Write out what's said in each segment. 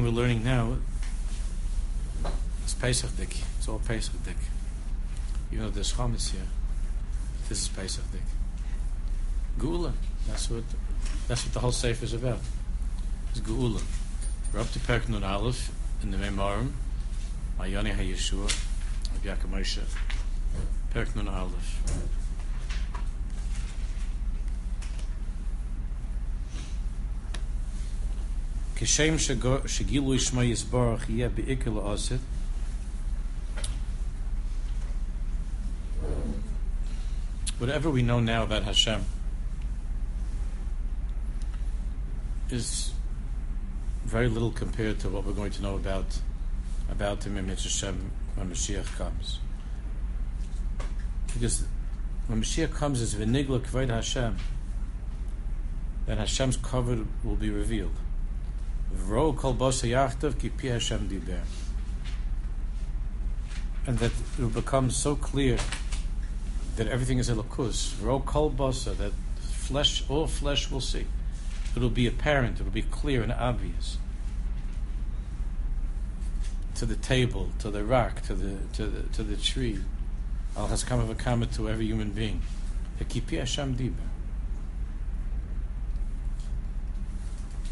we're learning now is Pesach Dik. It's all Pesach Dik. Even though there's Chametz here, this is Pesach Dik. Geula. That's what. That's what the whole sefer is about. It's Geula. We're up to Perek Nun Aleph in the Memorim. Mayani HaYeshua. Rabbi Yaakov Moshe. Perek Nun Aleph. כשם שגו- שגילוי שמע יסבורך יהיה בעיקר לעושת, whatever we know now about Hashem is very little compared to what we're going to know about about him in Hashem when Mashiach comes. Because when Mashiach comes as Vinigla Kved Hashem, then Hashem's cover will be revealed. And that it will become so clear that everything is elokus. V'ro kol bosa, that flesh, all flesh will see. It will be apparent, it will be clear and obvious. To the table, to the rock, to the to the to the tree. Al has come of a comment to every human being. Hashem diber. Kain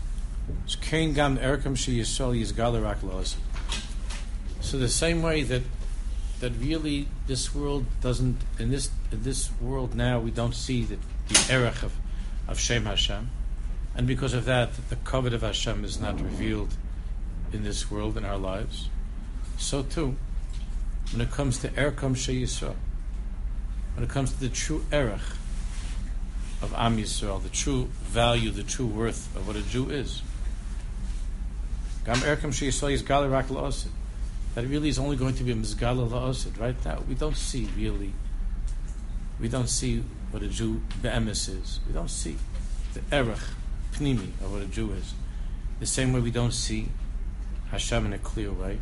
gam erkam she yisrael yizgal rak laos. So the same way that that really this world doesn't in this in this world now we don't see the, the erech of, of Shem Hashem, and because of that the covet of Hashem is not revealed in this world in our lives. So too, when it comes to erkam she yisrael, when it comes to the true erech of Am Yisrael, the true value, the true worth of what a Jew is. Gam la'osid. That really is only going to be a mizgala la'osid. Right now, we don't see really. We don't see what a Jew be'emes is. We don't see the erech pnimi of what a Jew is. The same way we don't see Hashem in a clear way,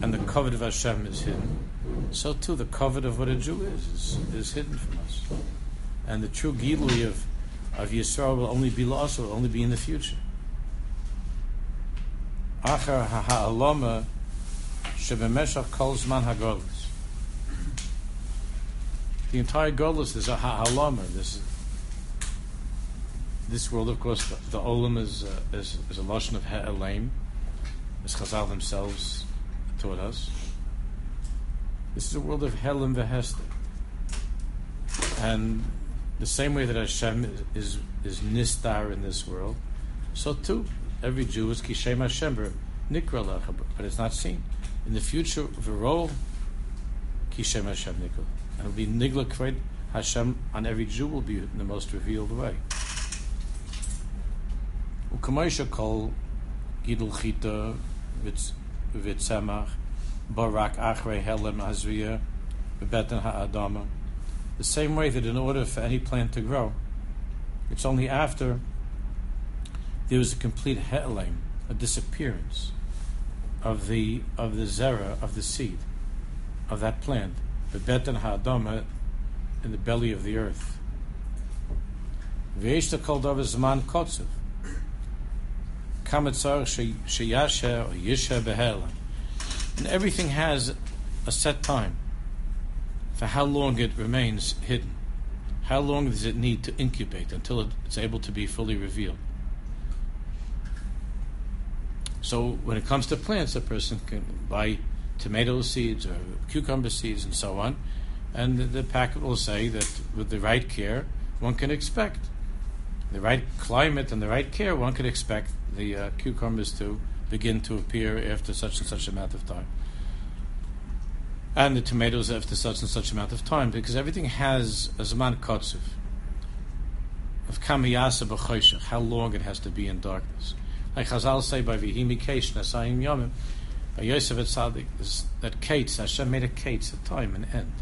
and the covet of Hashem is hidden. So too, the covet of what a Jew is is, is hidden from us, and the true gilui of of Yisrael will only be lost. Will only be in the future. Achar ha'aloma shebemeshach kol zman hagolus. The entire golus is a ha'aloma. This this world, of course, the, the olam is, uh, is is a lotion of ha'alim, as Chazal themselves taught us. This is a world of helim v'hester, and the same way that Hashem is is, is nistar in this world, so too every Jew is kishem Hashem nikra but it's not seen. In the future, v'ro kishem Hashem nikra, and it will be nigla kved Hashem on every Jew will be in the most revealed way. Ukamoisha kol gidul chita v'tzemach barak achrei helem hazriya v'beten ha'adama. The same way that in order for any plant to grow, it's only after there was a complete he'elim, a disappearance of the of the zera of the seed of that plant, the betan ha'adama in the belly of the earth. V'yeshta kol davar zman kotzev. Or yisha behelim. And everything has a set time for how long it remains hidden. How long does it need to incubate until it's able to be fully revealed? So when it comes to plants, a person can buy tomato seeds or cucumber seeds and so on, and the, the packet will say that with the right care, one can expect the right climate and the right care, one can expect the uh, cucumbers to begin to appear after such and such amount of time. And the tomatoes after such and such amount of time, because everything has a Zman Kotzev of Kamiyasa B'choshech, how long it has to be in darkness. Like Chazal say by Vihimi Yomim, by Yosef et Tzadik, that Kates, Hashem made a Kates, a time, an end.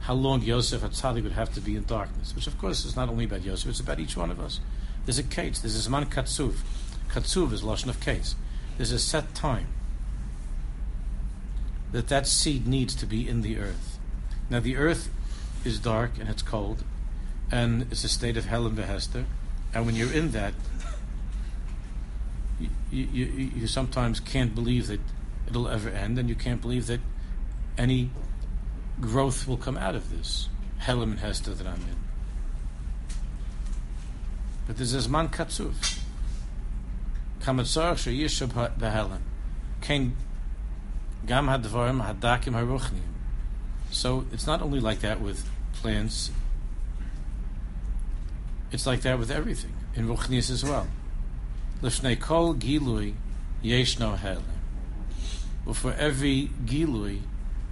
How long Yosef at Tzadik would have to be in darkness, which of course is not only about Yosef, it's about each one of us. There's a Kates, there's a Zman Katsuv. Katsuv is Lashon of Kates. There's a set time that that seed needs to be in the earth. Now the earth is dark and it's cold, and it's a state of hell and behester. And when you're in that, you, you, you sometimes can't believe that it'll ever end, and you can't believe that any growth will come out of this. Helam and Hester that I'm in. But there's a Zman Katsuv. Kamatzor sheyishab behelam. Kain gam hadvarim hadakim haruchnim. So it's not only like that with plants. It's like that with everything in ruchnis as well. Lifnei kol gilui yeshno helim. But for every gilui,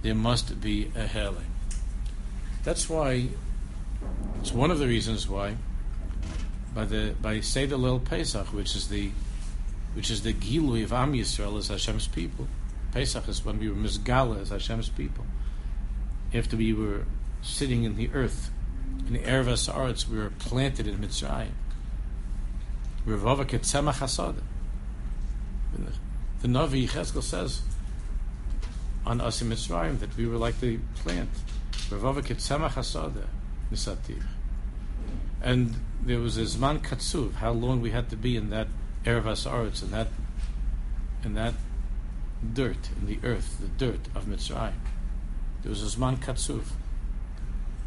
there must be a helim. That's why. It's one of the reasons why. By the by Seder Lil Pesach, which is the which is the gilui of Am Yisrael as Hashem's people. Pesach is when we were misgala as Hashem's people. After we were sitting in the earth, in the Erev Asaretz, we were planted in Mitzrayim. Revava ketzemach hasada. The Navi Cheskel says on us in Mitzrayim that we were like the plant. Revava ketzemach hasada nisativ. And there was a zman katsuv, how long we had to be in that Erev Asaretz, in that, in that dirt, in the earth, the dirt of Mitzrayim. There was a zman katsuv.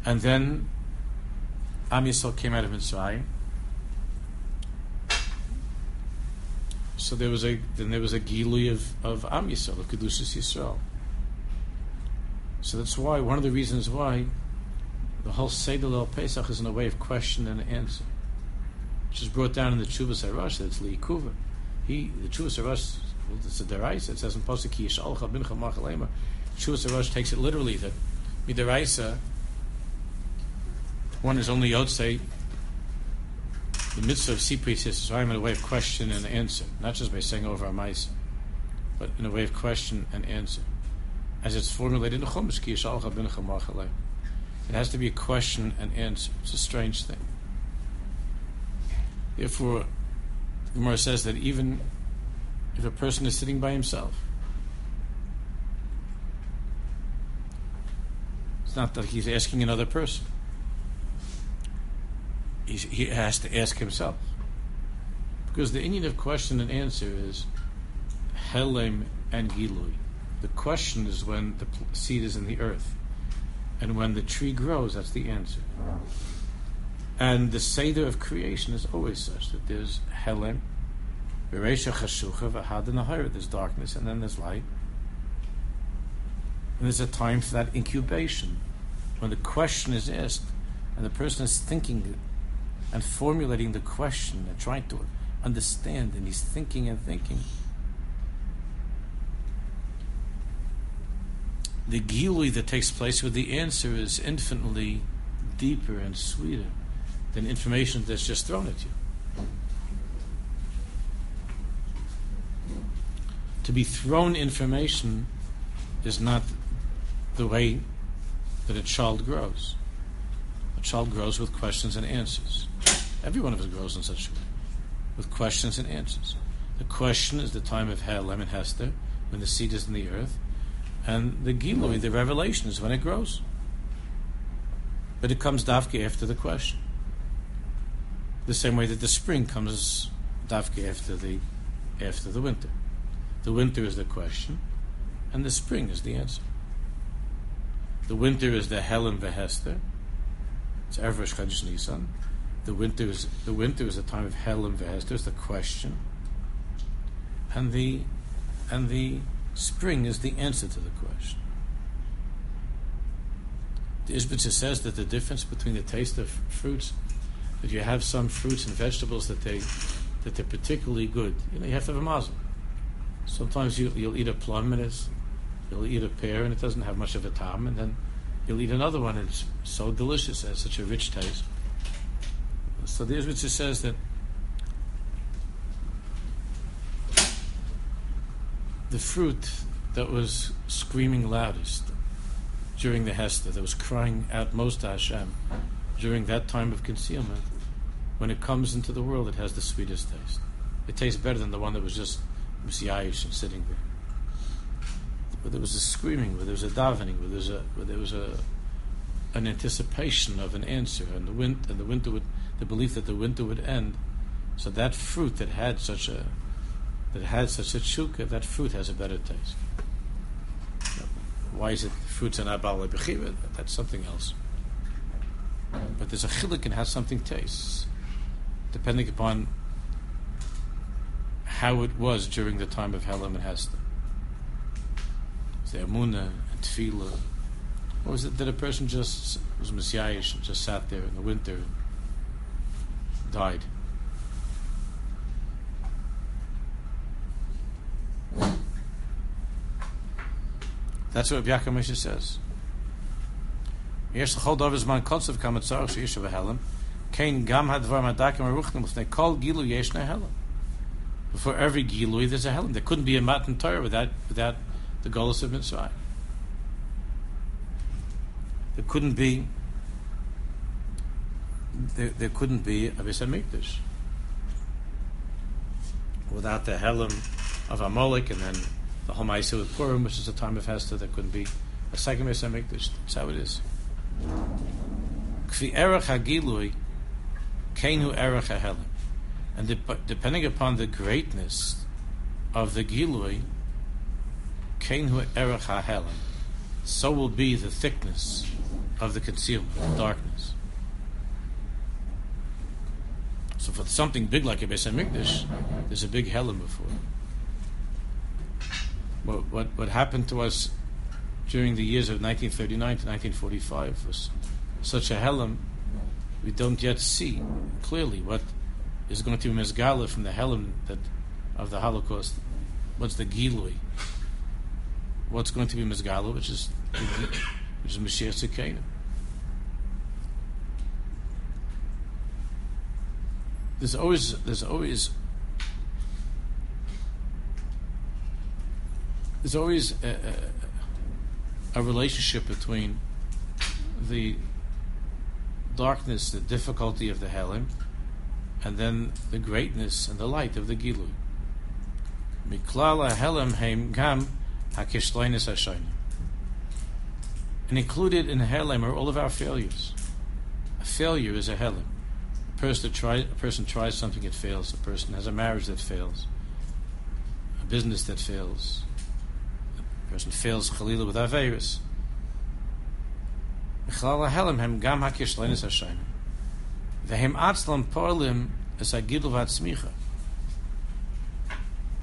And then Am Yisrael came out of Mitzrayim, So there was a then there was a gilui of of Am Yisrael of Kedushas Yisrael. So that's why one of the reasons why the whole Seder El Pesach is in a way of question and answer, which is brought down in the Chuvas Harash. That's Liikuva. He the Chuvas Harash. Well, it's a deraisa. It says in Pasuk Yishalcha Bincha Machalema. Chuvas Harash takes it literally that midaraisa one is only Yotzei the mitzvah of Sipri says I'm in a way of question and answer, not just by saying over a mice, but in a way of question and answer. As it's formulated in the Chumash, Ki It has to be a question and answer. It's a strange thing. Therefore, the Gemara says that even if a person is sitting by himself, it's not that he's asking another person he has to ask himself. Because the Indian of question and answer is Helem and Gilui. The question is when the seed is in the earth. And when the tree grows, that's the answer. And the Seder of creation is always such that there's Helem, Beresha Chashucha, Vahad there's darkness, and then there's light. And there's a time for that incubation, when the question is asked, and the person is thinking and formulating the question and trying to understand, and he's thinking and thinking. The gilui that takes place with the answer is infinitely deeper and sweeter than information that's just thrown at you. To be thrown information is not the way that a child grows. A child grows with questions and answers. Every one of us grows in such a way, with questions and answers. The question is the time of Helem and Hester, when the seed is in the earth, and the Gilui, the revelation, is when it grows. But it comes dafke after the question. The same way that the spring comes dafke after the after the winter. The winter is the question, and the spring is the answer. The winter is the Helen Vehester. It's Ervash Chadsh Nisan. The winter is the winter is a time of hell and. There's the question, and the and the spring is the answer to the question. The Ishbitzer says that the difference between the taste of fruits, that you have some fruits and vegetables that they that they're particularly good. You know, you have to have a mazel. Sometimes you, you'll eat a plum and it's, you'll eat a pear and it doesn't have much of a tam, and then you'll eat another one it's so delicious, it has such a rich taste. So the Ishbitzer says that the fruit that was screaming loudest during the Hester, that was crying out most to Hashem during that time of concealment, when it comes into the world, it has the sweetest taste. It tastes better than the one that was just Messiahish and sitting there. But there was a screaming, where there was a davening, where there was a, where there was a an anticipation of an answer, and the wind and the winter would the belief that the winter would end. So that fruit that had such a that had such a tshuka, that fruit has a better taste. Why is it the fruits are not bala bechiva? That's something else. But there's a chilik in how something tastes, depending upon how it was during the time of Helam and Hester The Amuna and Tefillah. Or was it that a person just was messiahish and just sat there in the winter and died? That's what Rabbi Yaakov says. יש לכל דבר זמן קוצב כמה צורך שיש בהלם, כן גם הדבר מדקים הרוחנים לפני כל גילוי יש הלם. Before every gilui, there's a helam. There couldn't be a matan Torah without, without the Golos of Mitzrayim. There couldn't be there, there couldn't be a Hamikdash without the helam of Amalek and then the Homaisa with Purim, which is a time of Hester. There couldn't be a second Beis. That's how it is. Kfi erech hagilui, kenu erech hahelim. And de- depending upon the greatness of the gilui, kenu erech hahelim, so will be the thickness of the concealment, the darkness. So for something big like a Beis Hamikdash, there's a big helim before. What, what, what happened to us during the years of 1939 to 1945 was such a helam, we don't yet see clearly what is going to be mizgala from the helam that of the Holocaust. What's the gilui? What's going to be mizgala, which is which is Mashiach Tzidkenu. There's always there's always there's always a, a, a relationship between the darkness, the difficulty of the Helim, and then the greatness and the light of the Gilu. Miklala Helim Heim Gam Hakishleinis Hashayim. And included in Helim are all of our failures. A failure is a Helim. A person, a person tries something, it fails. A person has a marriage that fails. A business that fails A person fails Chalila with Averis.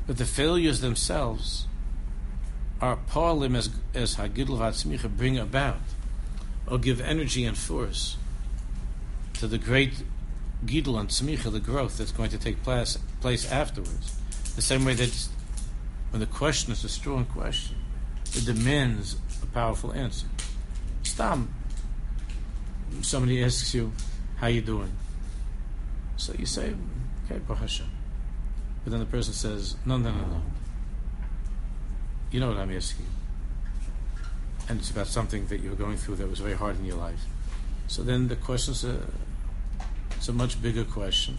But the failures themselves are porlim as, as ha-gidl va bring about or give energy and force to the great gidl and tzmicha, the growth that's going to take place, place afterwards. The same way that when the question is a strong question, it demands a powerful answer. Stam. Somebody asks you, how you doing? So you say, okay, Hashem. But then the person says, no, no, no, no. You know what I'm asking. And it's about something that you're going through that was very hard in your life. So then the question's a, it's a much bigger question.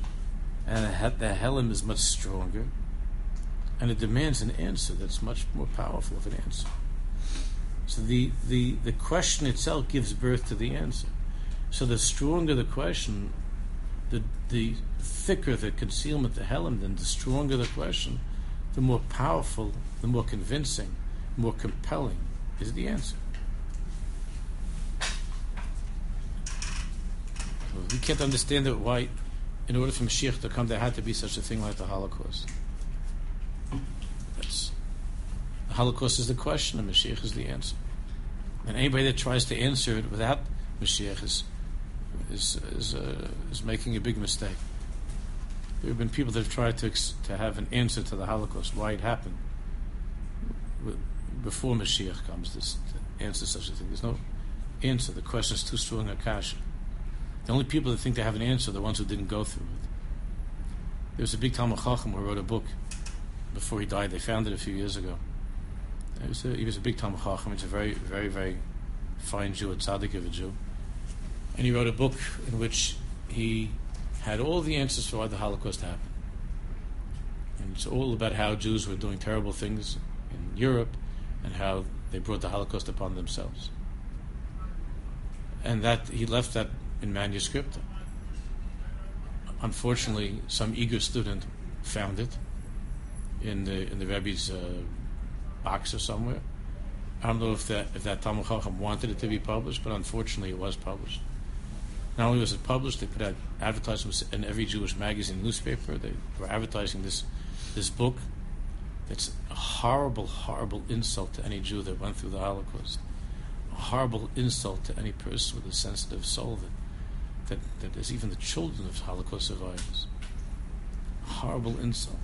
And the helim is much stronger. And it demands an answer that's much more powerful of an answer. So the, the, the question itself gives birth to the answer. So the stronger the question, the, the thicker the concealment, the helim, then the stronger the question, the more powerful, the more convincing, more compelling is the answer. We can't understand it why, in order for Mashiach to come, there had to be such a thing like the Holocaust. That's, the Holocaust is the question, and Mashiach is the answer. And anybody that tries to answer it without Mashiach is is is, uh, is making a big mistake. There have been people that have tried to to have an answer to the Holocaust, why it happened, before Mashiach comes. This to answer such a thing. There's no answer. The question is too strong a kasha. The only people that think they have an answer are the ones who didn't go through it. There was a big Talmud Chacham who wrote a book before he died. They found it a few years ago was a, he was a big Talmud Chacham. He's a very, very, very fine Jew, a tzaddik of a Jew. And he wrote a book in which he had all the answers for why the Holocaust happened. And it's all about how Jews were doing terrible things in Europe and how they brought the Holocaust upon themselves. And that he left that in manuscript. Unfortunately, some eager student found it in the in the Rebbe's uh, box or somewhere. I don't know if that if that Talmud Chacham wanted it to be published, but unfortunately it was published. Not only was it published, they put out advertisements in every Jewish magazine newspaper. They were advertising this this book. It's a horrible, horrible insult to any Jew that went through the Holocaust. A horrible insult to any person with a sensitive soul that that, that is even the children of Holocaust survivors. A horrible insult.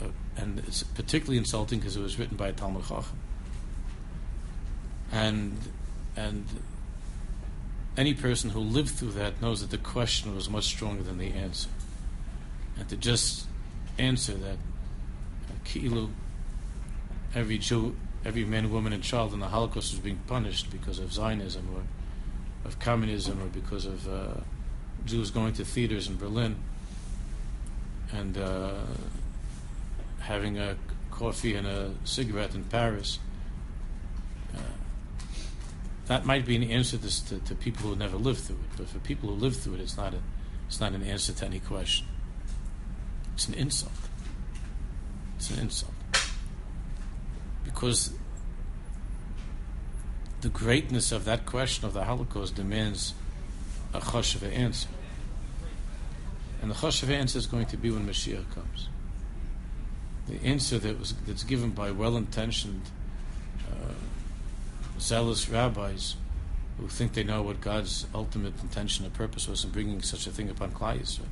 Uh, and it's particularly insulting because it was written by a Talmud Chacham. And and any person who lived through that knows that the question was much stronger than the answer. And to just answer that, every Jew, every man, woman, and child in the Holocaust was being punished because of Zionism or of communism or because of uh, Jews going to theaters in Berlin and uh, having a coffee and a cigarette in Paris. That might be an answer to, to, to, people who never lived through it, but for people who lived through it, it's not a, it's not an answer to any question. It's an insult. It's an insult because the greatness of that question of the Holocaust demands a choshev answer. And the choshev answer is going to be when Mashiach comes. The answer that was that's given by well-intentioned, uh, zealous rabbis who think they know what God's ultimate intention and purpose was in bringing such a thing upon Klal Yisrael.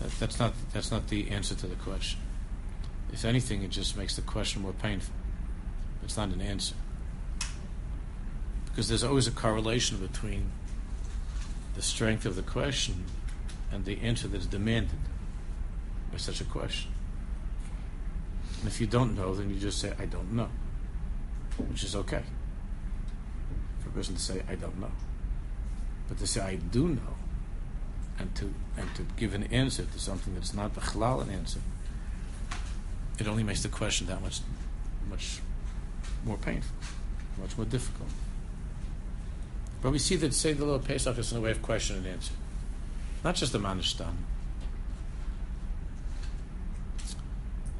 That, that's not that's not the answer to the question. If anything, it just makes the question more painful. It's not an answer because there's always a correlation between the strength of the question and the answer that's demanded by such a question. And if you don't know, then you just say, I don't know, which is okay for a person to say, I don't know. But to say, I do know, and to, and to give an answer to something that's not the halal an answer, it only makes the question that much, much more painful, much more difficult. But we see that say the little Pesach is in a way of question and answer, not just the manishtan.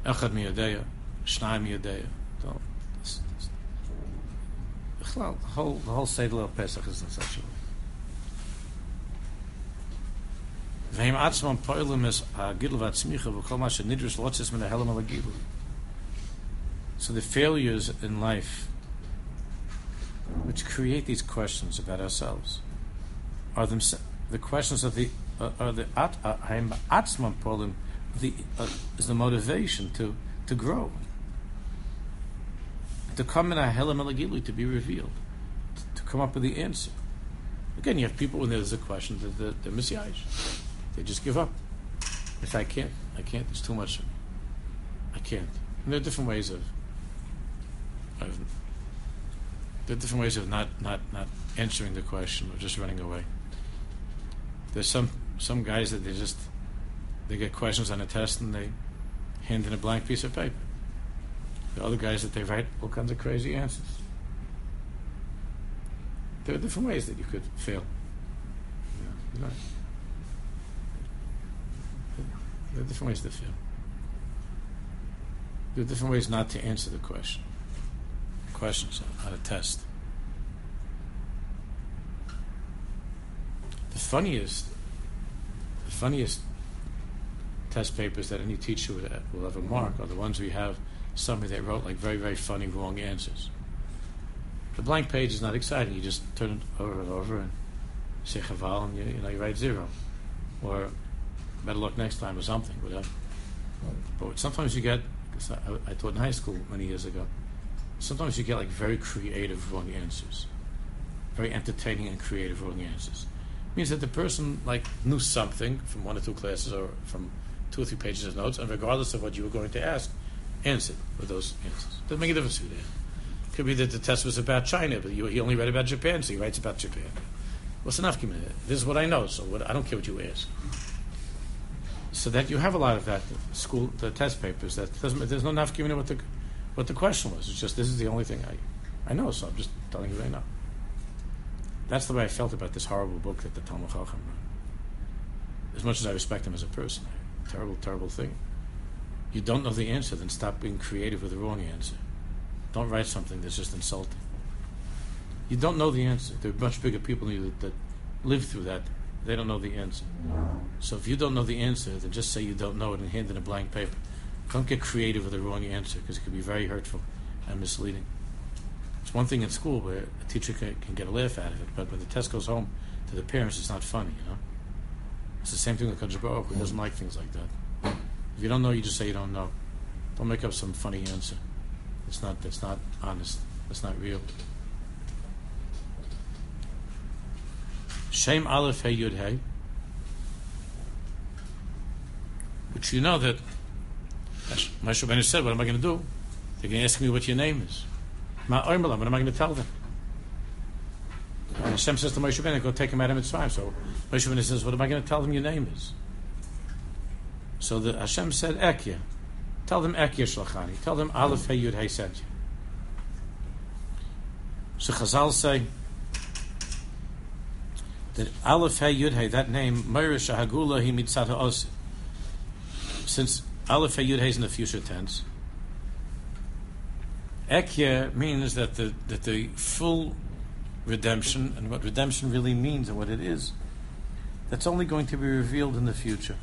Echad miyadeya, shnai miyadeya. The whole the whole Seder of Pesach is in such a way. Po'ilim v'atzmicha v'kol ma she'nidrus lotzis min So the failures in life which create these questions about ourselves are the questions of the uh, are the atzman problem the uh, is the motivation to to grow to come in a helam to be revealed to, come up with the answer. Again you have people when there's a question that the, the messiah they just give up. If I can't I can't there's too much I can't. And there are different ways of of there are different ways of not, not, not answering the question or just running away. There's some some guys that they just they get questions on a test and they hand in a blank piece of paper. The other guys that they write all kinds of crazy answers. There are different ways that you could fail. Know, there are different ways to fail. There are different ways not to answer the question questions on a test. The funniest, the funniest test papers that any teacher will ever mark are the ones we have somebody that wrote like very, very funny wrong answers. The blank page is not exciting. You just turn it over and over and say chaval and you, you know you write zero, or better luck next time or something, whatever. But sometimes you get. I, I taught in high school many years ago sometimes you get like very creative wrong answers, very entertaining and creative wrong answers. It means that the person like knew something from one or two classes or from two or three pages of notes, and regardless of what you were going to ask, answered with those answers. Doesn't make a difference who did. Could be that the test was about China, but he only read about Japan, so he writes about Japan. What's enough? This is what I know, so what, I don't care what you ask. So that you have a lot of that school, the test papers. That doesn't. There's no enough what the what the question was. It's just this is the only thing I, I know, so I'm just telling you what I know. That's the way I felt about this horrible book that the Talmud Chacham wrote. As much as I respect him as a person, terrible, terrible thing. You don't know the answer, then stop being creative with the wrong answer. Don't write something that's just insulting. You don't know the answer. There are much bigger people than you that, that live through that. They don't know the answer. So if you don't know the answer, then just say you don't know it and hand in a blank paper. Don't get creative with the wrong answer because it could be very hurtful and misleading. It's one thing in school where a teacher can, can get a laugh out of it, but when the test goes home to the parents, it's not funny, you know? It's the same thing with Baruch who doesn't like things like that. If you don't know, you just say you don't know. Don't make up some funny answer. It's not, it's not honest. It's not real. Shem Aleph Hey Yud Hey. Which you know that Moshe Rabbeinu said, what am I going to do? They're going to ask me what your name is. Ma what am I going to tell them? And Hashem says to Moshe Rabbeinu, go take him out of Mitzrayim. So Moshe Rabbeinu says, what am I going to tell them your name is? So the Hashem said, Ekya. Tell them Ekya Shlachani. Tell them Aleph Hey Yud Hey. So Chazal say that Aleph Hey Yud Hey, that name, Meirish Hagula Hi Mitzata Os. Since Aleph Hey Yud Hey is in the future tense, Ekya means that the that the full redemption and what redemption really means and what it is, that's only going to be revealed in the future.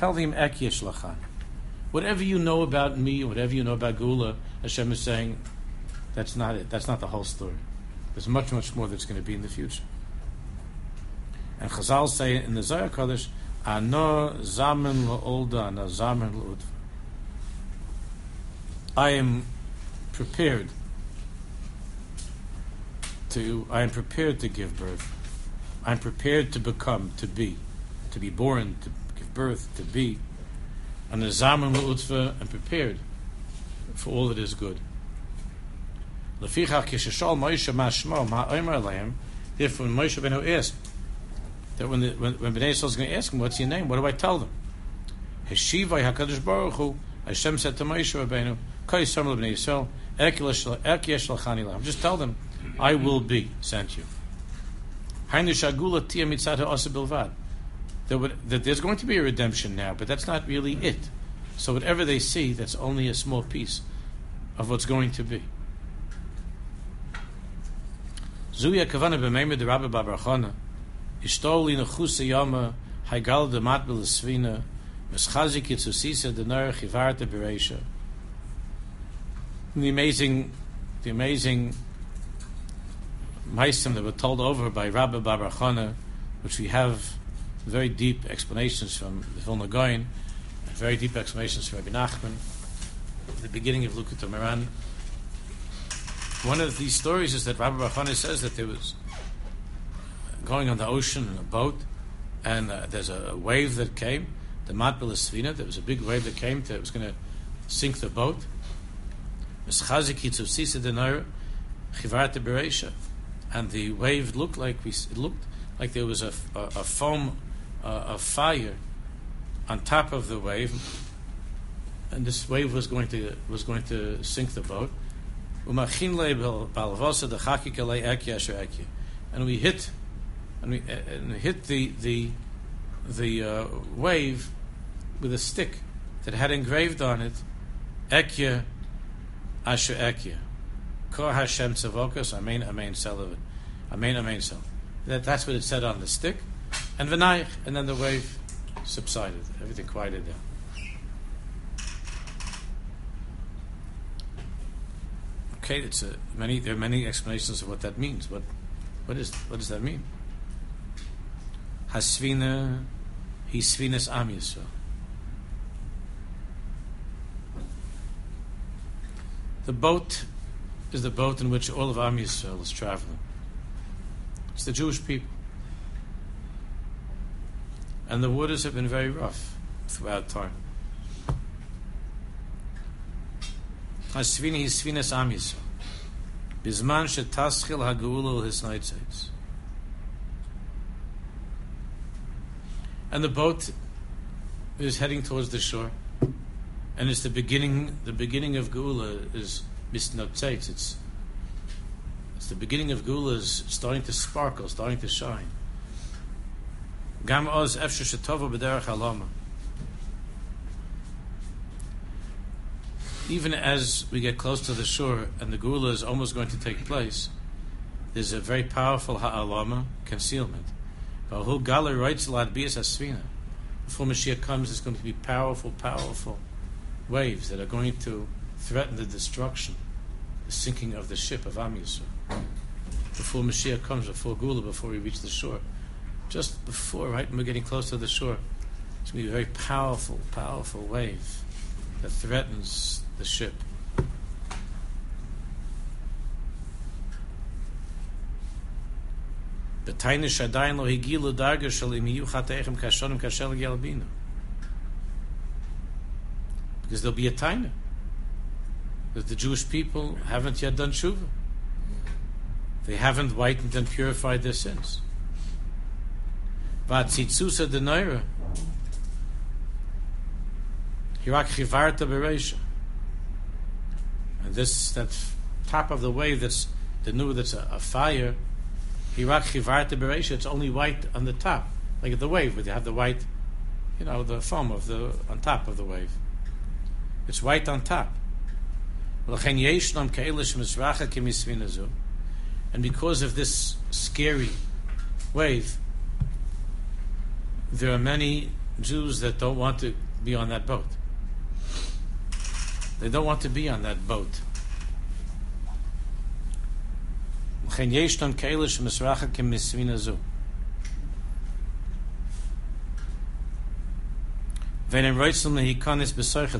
Tell them Ekya Shlachan. Whatever you know about me, whatever you know about Geula, Hashem is saying, that's not it. That's not the whole story. There's much, much more that's going to be in the future. And Chazal say in the Zohar Kodesh, Ano zamen la'olda, ano zamen. I am prepared to, I am prepared to give birth. I'm prepared to become, to be, to be born, to birth, to be. And zamen la'udva, I'm prepared for all that is good. Lefichach kishashol Moshe mashmo ma'omer lehem. Therefore, when Moshe Rabbeinu asked that when the, when, when Bnei Yisrael is going to ask him, "What's your name?" What do I tell them? Heshivai Hakadosh Baruch Hu. Hashem said to Moshe Rabbeinu, "Kay Samel Bnei Yisrael, Ek Yesh Lachani Lam." Just tell them, "I will be sent you." Hainu Shagula Tia Mitzata Asa Bilvad. That there's going to be a redemption now, but that's not really it. So whatever they see, that's only a small piece of what's going to be. Zuya Kavana b'meimed the Rabbi yama, yitzusisa. The amazing, the amazing Meisim that were told over by Rabbah Bar Bar Chana, which we have very deep explanations from the Vilna very deep explanations from Rabbi Nachman, the beginning of Likutei Moharan, one of these stories is that Rabbi Bachana says that there was going on the ocean in a boat, and uh, there's a, a, wave that came, the Matbel Svina, there was a big wave that came that was going to sink the boat. And the wave looked like we, it looked like there was a, a, a foam, a fire on top of the wave, and this wave was going to was going to sink the boat. And we hit, and we, and hit the the the uh, wave with a stick that had engraved on it Ekya Asher Ekya. Kor Hashem Tzavokas, Amen, Amen. Amen, Amen. That, that's what it said on the stick. And Vinayach, and then the wave subsided. Everything quieted down. okay, it's a, many. There are many explanations of what that means. What, what is what does that mean? Hasvina, hisvinas am Yisrael. The boat is the boat in which all of Am Yisrael is traveling. It's the Jewish people. And the waters have been very rough throughout time. Bizman shetaschil hagula hisnaitzes. And the boat is heading towards the shore, and it's the beginning. The beginning of Geula is misnotzeitz. It's it's the beginning of Geula is starting to sparkle, starting to shine. Gam oz efshe shetova b'derech halama. Even as we get close to the shore and the geula is almost going to take place, there's a very powerful ha'alama, concealment. Bahu Gala writes Ladbias Asvina. Before Mashiach comes, there's going to be powerful, powerful waves that are going to threaten the destruction, the sinking of the ship of Am Yisrael. Before Mashiach comes, before Geula, before we reach the shore. Just before, right when we're getting close to the shore, it's going to be a very powerful, powerful wave that threatens the ship. Because there'll be a taina that the Jewish people haven't yet done tshuva. They haven't whitened and purified their sins. But tzitzusa denaira, hirak chivarta bereisha. And this, that top of the wave that's the new, that's a, a fire, hirak chivarta bereisha, it's only white on the top, like the wave, where you have the white, you know, the foam of the, on top of the wave. It's white on top. And because of this scary wave, there are many Jews that don't want to be on that boat. They don't want to be on that boat.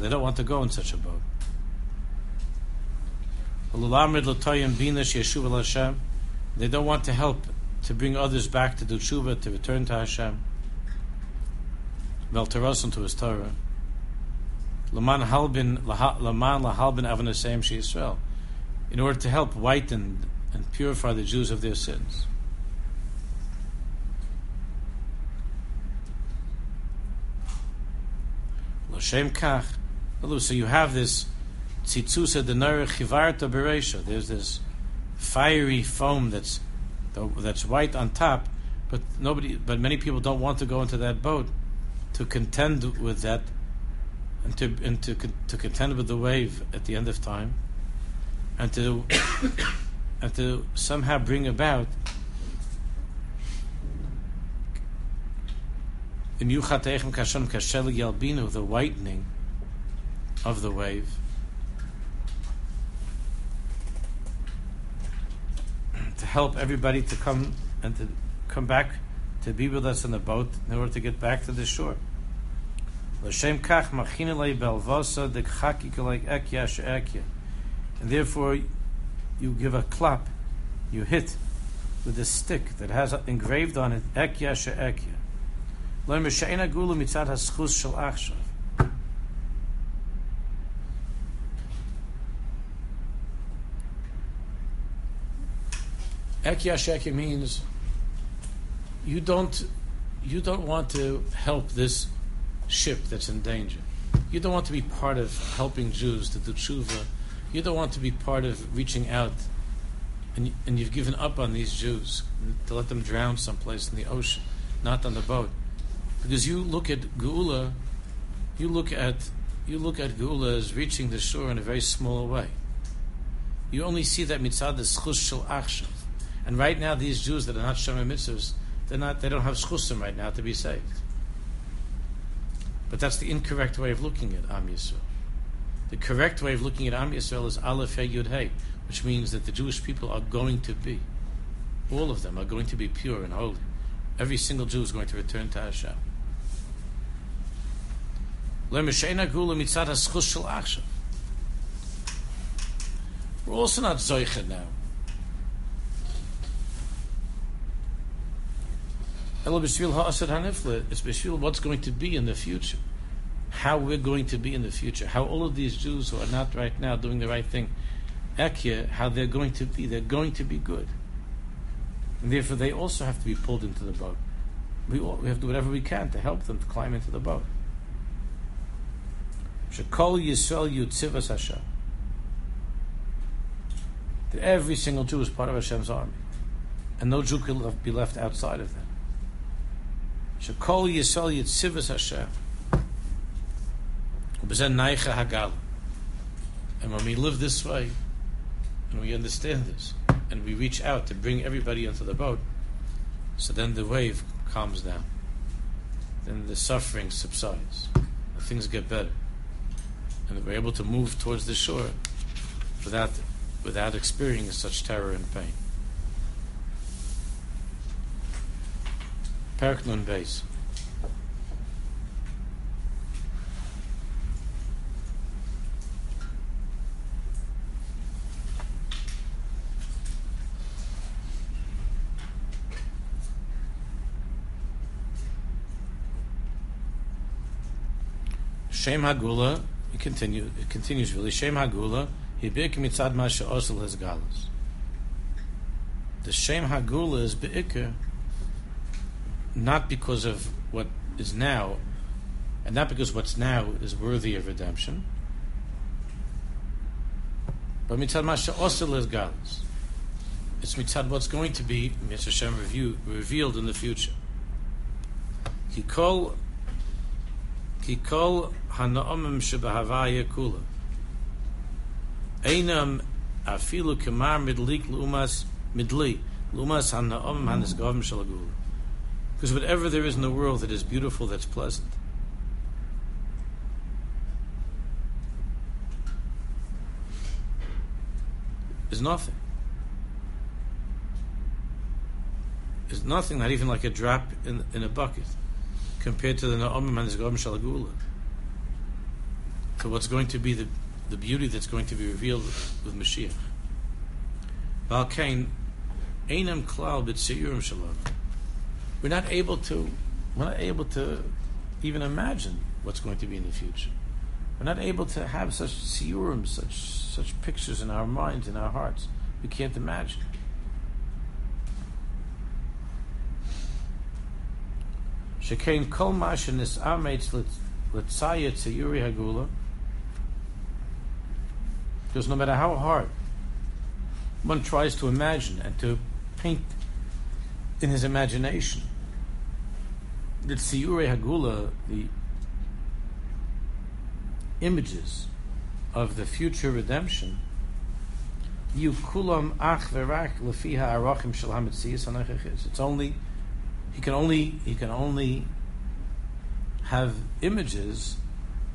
They don't want to go in such a boat. They don't want to help to bring others back to do tshuva, to return to Hashem. Vel to his Torah. Laman halbin laman lahalbin avanasem she Israel, in order to help whiten and purify the Jews of their sins. L'shem kach. So you have this tzitzusa denara chivarta beresha. There's this fiery foam that's that's white on top, but nobody, but many people don't want to go into that boat to contend with that, and to and to to contend with the wave at the end of time, and to and to somehow bring about the whitening of the wave to help everybody to come and to come back to be with us in the boat in order to get back to the shore. And therefore, you give a clap, you hit with a stick that has engraved on it Ekya She'ekya. Geula mitzad haschus shel achshav. Ekya means you don't you don't want to help this ship that's in danger. You don't want to be part of helping Jews to do tshuva. You don't want to be part of reaching out, and and you've given up on these Jews to let them drown someplace in the ocean, not on the boat, because you look at Geula, you look at you look at Geula as reaching the shore in a very small way. You only see that mitzad the schus shel achshav. And right now, these Jews that are not Shomer Mitzvahs, they're not, they don't have schusim right now to be saved. But that's the incorrect way of looking at Am Yisrael. The correct way of looking at Am Yisrael is Aleph He Yud which means that the Jewish people are going to be, all of them are going to be pure and holy. Every single Jew is going to return to Hashem. We're also not Zoichet now. It's Bishvil what's going to be in the future. How we're going to be in the future. How all of these Jews who are not right now doing the right thing, Ekya, how they're going to be. They're going to be good. And therefore they also have to be pulled into the boat. We, all, we have to do whatever we can to help them to climb into the boat. Shekol Yisrael Yutzivas Hashem. That every single Jew is part of Hashem's army. And no Jew can be left outside of that. Shekol Yisrael Yitzivas Hashem. Ubezen Neicha Hagal. And when we live this way, and we understand this, and we reach out to bring everybody onto the boat, so then the wave calms down. Then the suffering subsides. And things get better. And we're able to move towards the shore without, without experiencing such terror and pain. Perek Nun Beis. Shem Hagula, it, continue, it continues really. Shem Hagula, Hibik mitzad ma she'osel his. The Shem Hagula is be'ikr, not because of what is now, and not because what's now is worthy of redemption. But mitzad masha also is. It's mitzad what's going to be mitzvah review, revealed in the future. Kikol kikol hanaomim shebahavaya kula. Einam afilu kamar midlik lumas midli lumas hanaomim hanisgovim shalagula. Because whatever there is in the world that is beautiful, that's pleasant, is nothing. Is nothing, not even like a drop in, in a bucket compared to the Na'omim and Zgom Shalagula. To what's going to be the, the beauty that's going to be revealed with Mashiach. Balkain, Einam Klal B'Tziyurim Shalom. We're not able to, we're not able to even imagine what's going to be in the future. We're not able to have such siyurim, such such pictures in our minds, in our hearts. We can't imagine. Shekain kol mashin is ametz letzayet seyuri hagula. Because no matter how hard one tries to imagine and to paint in his imagination the siyuri hagula, the images of the future redemption, you kulam ach verak lefiha arachim shel It's only he can only he can only have images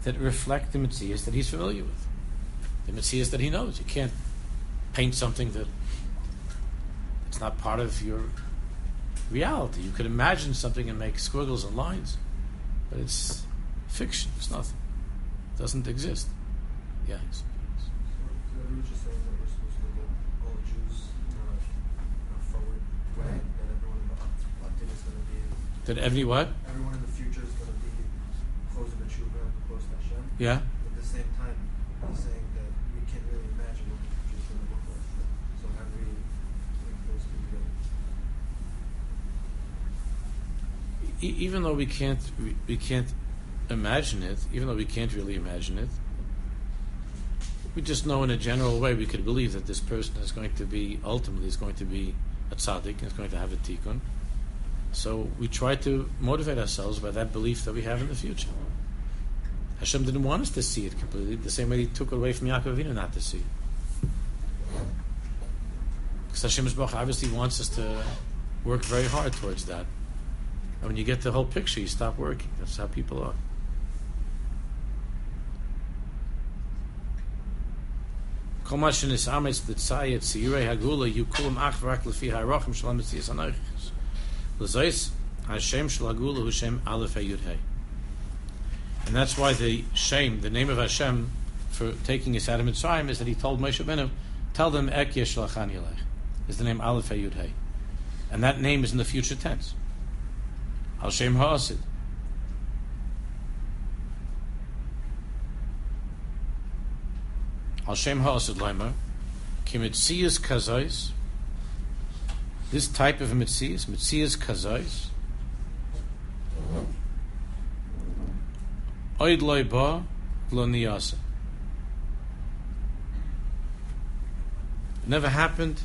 that reflect the Metzias that he's familiar with, the Metzias that he knows. You can't paint something that it's not part of your reality. You could imagine something and make squiggles and lines, but it's fiction. It's nothing. It doesn't exist. Yeah. It's, That we're supposed to go all the Jews in a forward way and everyone in the up is gonna be that every what? Everyone in the future is going to be close to the tshuva and close to Hashem. Yeah. At the same time, he's saying that we can't really imagine what the future is going to look like. So how do we link those two together? Even though we can't, we, we can't imagine it, even though we can't really imagine it, we just know in a general way we could believe that this person is going to be ultimately is going to be a tzaddik and is going to have a tikkun. So we try to motivate ourselves by that belief that we have in the future. Hashem didn't want us to see it completely, the same way He took away from Yaakov Avinu not to see it. Because Hashem obviously wants us to work very hard towards that. And when you get the whole picture, you stop working. That's how people are. And that's why the shame, the name of Hashem for taking us out of Mitzrayim is that he told Moshe Benu, tell them Ek Yeshlachan Yelech, is the name Yud Hey. And that name is in the future tense. Al Shem Ha'asid. Al Shem Ha'asid Leimer, Kimitzias Kazais, this type of mitzias, mitzias kazais, oid loy ba lo. It never happened.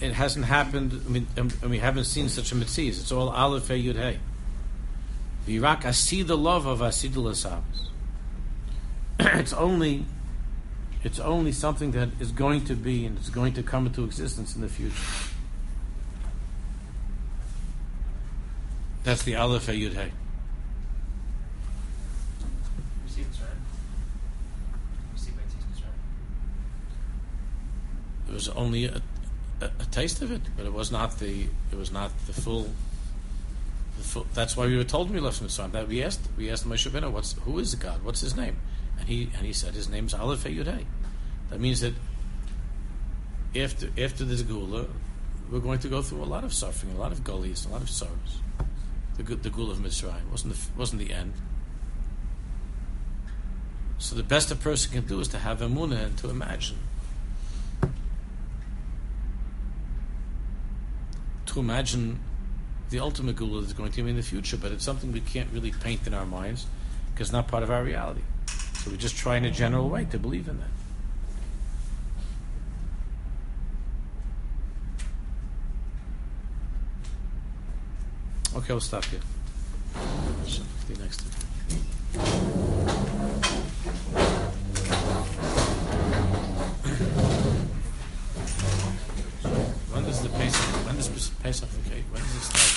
It hasn't happened. I mean, and we haven't seen such a mitzias. It's all aleph hey yud hey. Virak asi the love of asidul asavas. it's only it's only something that is going to be and it's going to come into existence in the future. That's the Aleph Hey Yud Hey. We see this, right? We see by this, right? It was only a, a, a taste of it, but it was not the it was not the full. The full that's why we were told we left Mitzrayim that we asked we asked Moshe Rabbeinu, what's who is God? What's his name? And he and he said his name's Aleph Hey Yud Hey. That means that after after this Geula, we're going to go through a lot of suffering, a lot of gullies, a lot of sorrows. The the Geula of Mitzrayim wasn't the wasn't the end. So the best a person can do is to have emunah and to imagine. To imagine the ultimate Geula that's going to be in the future, but it's something we can't really paint in our minds because it's not part of our reality. So we just try in a general way to believe in that. Okay, we'll stop here. The next. Suffocate? When does it start?